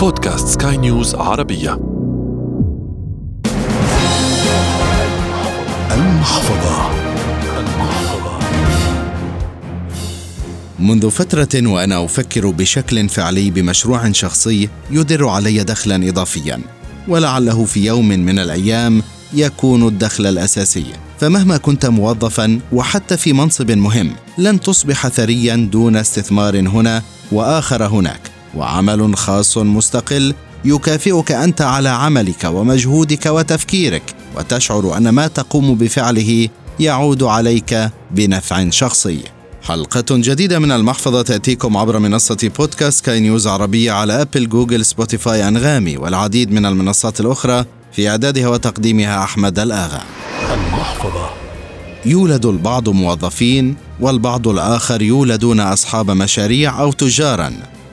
بودكاست سكاي نيوز عربية. المحفظة. منذ فترة وأنا أفكر بشكل فعلي بمشروع شخصي يدر علي دخلا إضافيا ولعله في يوم من الأيام يكون الدخل الأساسي. فمهما كنت موظفا وحتى في منصب مهم لن تصبح ثريا دون استثمار هنا وآخر هناك. وعمل خاص مستقل يكافئك أنت على عملك ومجهودك وتفكيرك وتشعر أن ما تقوم بفعله يعود عليك بنفع شخصي. حلقة جديدة من المحفظة تأتيكم عبر منصة بودكاست سكاي نيوز عربية على أبل جوجل سبوتيفاي أنغامي والعديد من المنصات الأخرى في إعدادها وتقديمها أحمد الآغا. المحفظة. يولد البعض موظفين والبعض الآخر يولدون أصحاب مشاريع أو تجارا.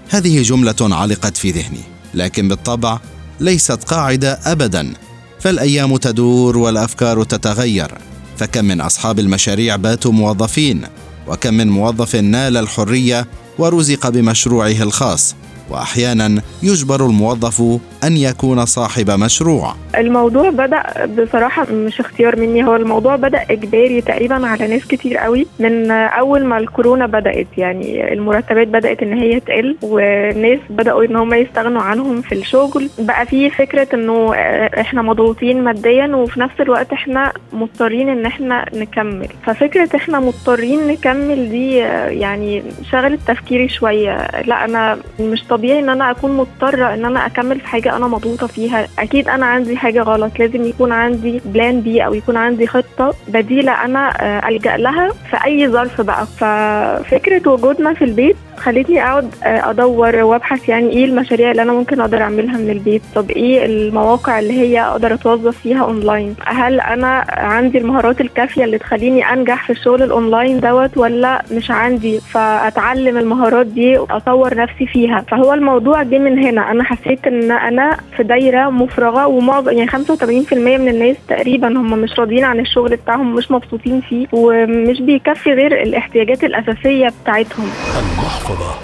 هذه جملة علقت في ذهني لكن بالطبع ليست قاعدة أبدا. فالأيام تدور والأفكار تتغير. فكم من أصحاب المشاريع باتوا موظفين وكم من موظف نال الحرية ورزق بمشروعه الخاص. وأحيانا يجبر الموظف أن يكون صاحب مشروع. الموضوع بدأ بصراحة مش اختيار مني هو الموضوع بدأ إجباري تقريبا على ناس كتير قوي. من أول ما الكورونا بدأت يعني المرتبات بدأت إن هي تقل والناس بدأوا إن هم يستغنوا عنهم في الشغل. بقى في فكرة إنه إحنا مضغوطين ماديا وفي نفس الوقت إحنا مضطرين إن إحنا نكمل. ففكرة إحنا مضطرين نكمل دي يعني شغلت تفكيري شوية. لا أنا مش طبيعي إن أنا أكون مضطرة إن أنا أكمل في حاجة أنا مضغوطة فيها. أكيد أنا عندي حاجة غلط. لازم يكون عندي plan B أو يكون عندي خطة بديلة أنا ألجأ لها في أي ظرف بقى. ففكرة وجودنا في البيت خلتني أقعد أدور وأبحث يعني إيه المشاريع اللي أنا ممكن أقدر أعملها من البيت. طب إيه المواقع اللي هي أقدر أتوظف فيها اونلاين هل أنا عندي المهارات الكافية اللي تخليني أنجح في الشغل الاونلاين دوت ولا مش عندي؟ فأتعلم المهارات دي وأطور نفسي فيها. فهو الموضوع جه من هنا. أنا حسيت إن أنا في دايرة مفرغة ومعظم يعني 85% من الناس تقريبا هم مش راضيين عن الشغل بتاعهم مش مبسوطين فيه ومش بيكفي غير الاحتياجات الأساسية بتاعتهم. المحفظة.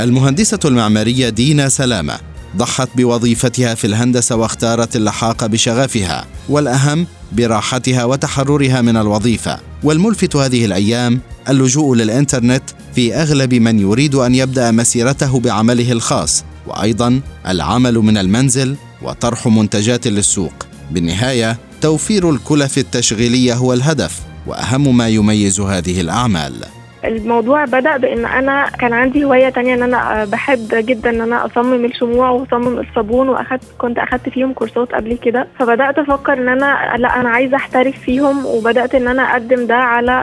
المهندسة المعمارية دينا سلامة ضحت بوظيفتها في الهندسة واختارت اللحاق بشغفها والأهم براحتها وتحررها من الوظيفة. والملفت هذه الأيام اللجوء للإنترنت في أغلب من يريد أن يبدأ مسيرته بعمله الخاص وأيضا العمل من المنزل وطرح منتجات للسوق. بالنهاية توفير الكلف التشغيلية هو الهدف وأهم ما يميز هذه الأعمال. الموضوع بدأ بإن أنا كان عندي هواية تانية إن أنا بحب جدا إن أنا أصمم الشموع وأصمم الصابون وأخدت كنت أخدت فيهم كورسات قبل كده. فبدأت أفكر إن أنا لأ أنا عايزة أحترف فيهم وبدأت إن أنا أقدم ده على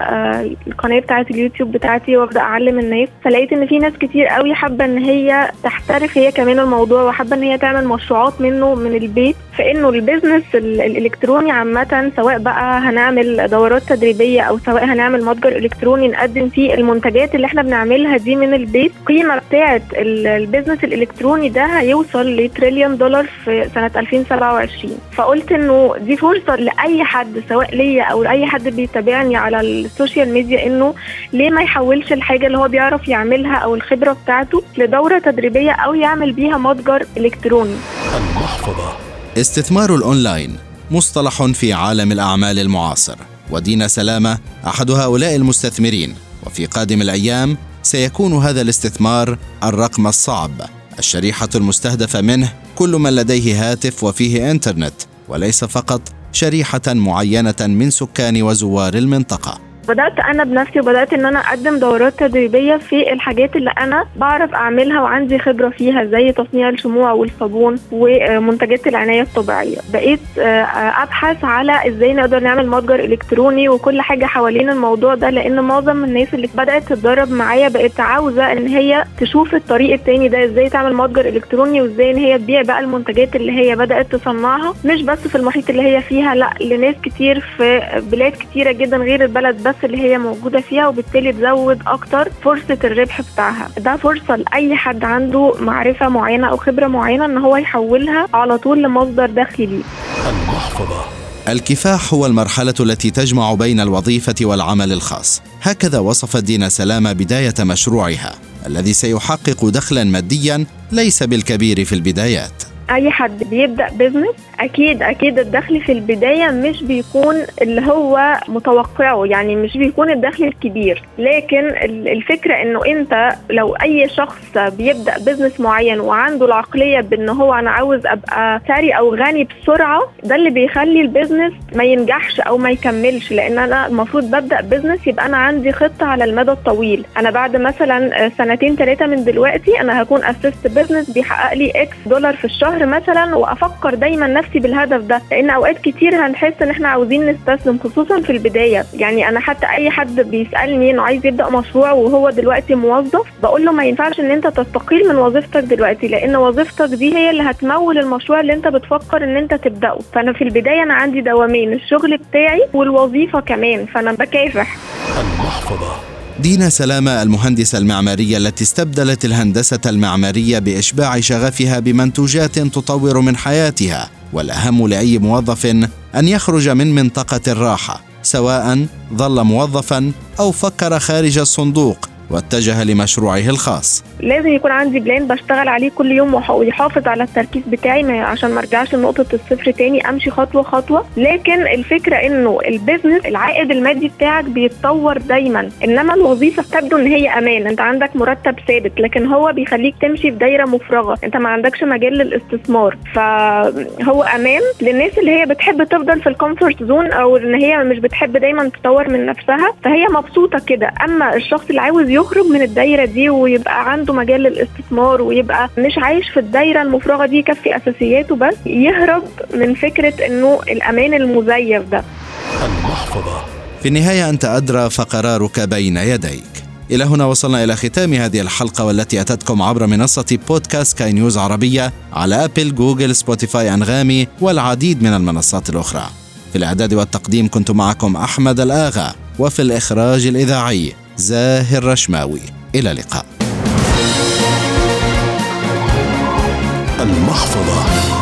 القناة بتاعة اليوتيوب بتاعتي وأبدأ أعلم الناس. فلقيت إن في ناس كتير قوي حابة إن هي تحترف هي كمان الموضوع وحابة إن هي تعمل مشروعات منه من البيت. فإنه ال business الإلكتروني عامة سواء بقى هنعمل دورات تدريبية أو سواء هنعمل متجر إلكتروني نقدم فيه المنتجات اللي إحنا بنعملها دي من البيت القيمه بتاعه ال business الإلكتروني ده هيوصل لتريليون دولار في سنة 2027 فقلت إنه دي فرصة لأي حد سواء ليا أو لأي حد بيتابعني على ال social media إنه ليه ما يحولش الحاجة اللي هو بيعرف يعملها أو الخبرة بتاعته لدورة تدريبية أو يعمل بيها متجر إلكتروني. المحفظة. استثمار الأونلاين مصطلح في عالم الأعمال المعاصر. ودينا سلامة أحد هؤلاء المستثمرين. وفي قادم الأيام سيكون هذا الاستثمار الرقم الصعب. الشريحة المستهدفة منه كل من لديه هاتف وفيه إنترنت وليس فقط شريحة معينة من سكان وزوار المنطقة. بدأت أنا بنفسي وبدأت إن أنا أقدم دورات تدريبية في الحاجات اللي أنا بعرف أعملها وعندي خبرة فيها زي تصنيع الشموع والصابون ومنتجات العناية الطبيعية. بقيت أبحث على إزاي نقدر نعمل متجر إلكتروني وكل حاجة حوالين الموضوع ده لأن معظم الناس اللي بدأت تتدرب معايا بقت عاوزة إن هي تشوف الطريق التاني ده إزاي تعمل متجر إلكتروني وإزاي إن هي تبيع بقى المنتجات اللي هي بدأت تصنعها. مش بس في المحيط اللي هي فيها لأ لناس كتير في بلاد كتيرة جدا غير البلد بس اللي هي موجودة فيها وبالتالي تزود أكتر فرصة الربح بتاعها. ده فرصة لأي حد عنده معرفة معينة أو خبرة معينة إن هو يحولها على طول لمصدر دخل ليه. المحفظة. الكفاح هو المرحلة التي تجمع بين الوظيفة والعمل الخاص، هكذا وصفت دينا سلامة بداية مشروعها، الذي سيحقق دخلا ماديا ليس بالكبير في البدايات. أي حد بيبدأ بزنس أكيد أكيد الدخل في البداية مش بيكون اللي هو متوقعه يعني مش بيكون الدخل الكبير. لكن الفكرة إنه أنت لو أي شخص بيبدأ business معين وعنده العقلية بإن هو أنا عاوز أبقى ثري أو غني بسرعة ده اللي بيخلي ال business ما ينجحش أو ما يكملش. لأن أنا المفروض ببدأ business يبقى أنا عندي خطة على المدى الطويل. أنا بعد مثلا سنتين ثلاثة من دلوقتي أنا هكون اسست business بيحقق لي X دولار في الشهر مثلا وأفكر دايما نفسي بالهدف ده لأن أوقات كتير هنحس إن إحنا عاوزين نستسلم خصوصا في البداية. يعني أنا حتى أي حد بيسألني إنه عايز يبدأ مشروع وهو دلوقتي موظف بقول له ما ينفعش إن أنت تستقيل من وظيفتك دلوقتي لأن وظيفتك دي هي اللي هتمول المشروع اللي أنت بتفكر إن أنت تبدأه. فأنا في البداية أنا عندي دوامين الشغل بتاعي والوظيفة كمان فأنا بكافح. المحفظة. دينا سلامة المهندسة المعمارية التي استبدلت الهندسة المعمارية بإشباع شغفها بمنتوجات تطور من حياتها. والأهم لأي موظف أن يخرج من منطقة الراحة سواء ظل موظفا أو فكر خارج الصندوق. واتجه لمشروعه الخاص. لازم يكون عندي plan بشتغل عليه كل يوم ويحافظ على التركيز بتاعي عشان ما ارجعش لنقطة الصفر تاني أمشي خطوة خطوة. لكن الفكرة إنه ال business العائد المادي بتاعك بيتطور دايما. إنما الوظيفة تبدو إن هي أمان. أنت عندك مرتب ثابت لكن هو بيخليك تمشي في دايرة مفرغة. أنت ما عندكش مجال للاستثمار. فهو أمان للناس اللي هي بتحب تفضل في ال comfort zone أو إن هي مش بتحب دايما تطور من نفسها. فهي مبسوطة كده. أما الشخص اللي عاوز يخرج من الدايرة دي ويبقى عنده مجال للاستثمار ويبقى مش عايش في الدايرة المفرغة دي يكفي أساسياته بس يهرب من فكرة إنه الأمان المزيف ده. المحفظة. في النهاية أنت أدرى فقرارك بين يديك. إلى هنا وصلنا إلى ختام هذه الحلقة والتي أتتكم عبر منصة بودكاست سكاي نيوز عربية على أبل جوجل سبوتيفاي أنغامي والعديد من المنصات الأخرى. في الإعداد والتقديم كنت معكم أحمد الآغا وفي الإخراج الإذاعي زاهر رشماوي. إلى اللقاء. المحفظة.